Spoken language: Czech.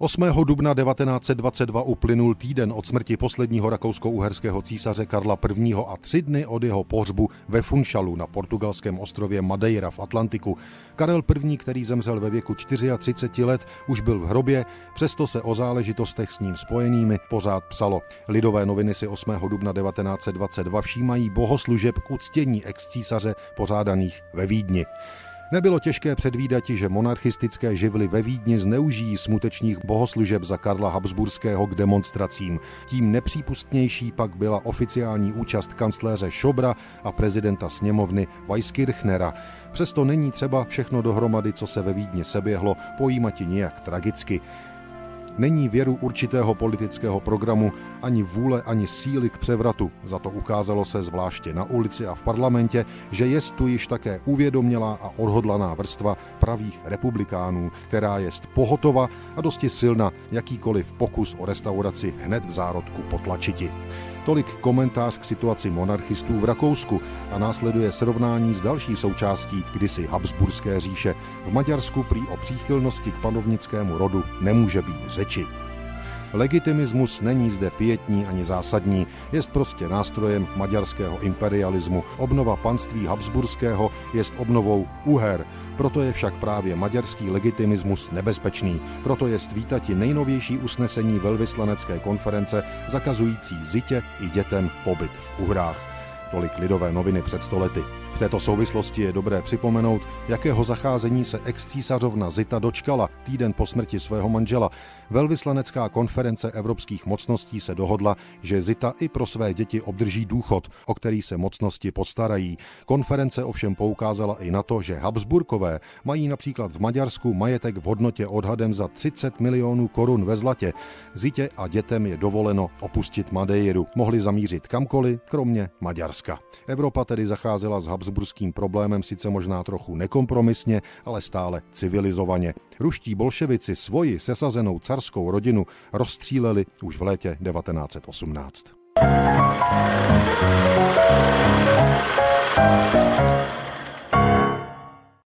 8. dubna 1922 uplynul týden od smrti posledního rakousko-uherského císaře Karla I. a tři dny od jeho pohřbu ve Funšalu na portugalském ostrově Madeira v Atlantiku. Karel I., který zemřel ve věku 34 let, už byl v hrobě, přesto se o záležitostech s ním spojenými pořád psalo. Lidové noviny si 8. dubna 1922 všímají bohoslužeb k uctění ex-císaře pořádaných ve Vídni. Nebylo těžké předvídat, že monarchistické živly ve Vídni zneužijí smutečních bohoslužeb za Karla Habsburského k demonstracím. Tím nepřípustnější pak byla oficiální účast kancléře Šobra a prezidenta sněmovny Weiskirchnera. Přesto není třeba všechno dohromady, co se ve Vídni seběhlo, pojímati nějak tragicky. Není věru určitého politického programu, ani vůle, ani síly k převratu. Za to ukázalo se zvláště na ulici a v parlamentě, že je tu již také uvědomělá a odhodlaná vrstva pravých republikánů, která je pohotova a dosti silna jakýkoliv pokus o restauraci hned v zárodku potlačiti. Tolik komentář k situaci monarchistů v Rakousku a následuje srovnání s další součástí kdysi Habsburské říše. V Maďarsku prý o příchylnosti k panovnickému rodu nemůže být řeči. Legitimismus není zde pětní ani zásadní, je prostě nástrojem maďarského imperialismu. Obnova panství Habsburského je obnovou Uher, proto je však právě maďarský legitimismus nebezpečný. Proto je svítati nejnovější usnesení velvyslanecké konference zakazující zitě i dětem pobyt v Uhrách. Tolik lidové noviny před stolety. V této souvislosti je dobré připomenout, jakého zacházení se ex-císařovna Zita dočkala týden po smrti svého manžela. Velvyslanecká konference evropských mocností se dohodla, že Zita i pro své děti obdrží důchod, o který se mocnosti postarají. Konference ovšem poukázala i na to, že Habsburkové mají například v Maďarsku majetek v hodnotě odhadem za 30 milionů korun ve zlatě. Zitě a dětem je dovoleno opustit Madeiru. Mohli zamířit kamkoliv, kromě Maďarska. Evropa tedy zacházela s habsburským problémem sice možná trochu nekompromisně, ale stále civilizovaně. Ruští bolševici svoji sesazenou carskou rodinu rozstříleli už v létě 1918.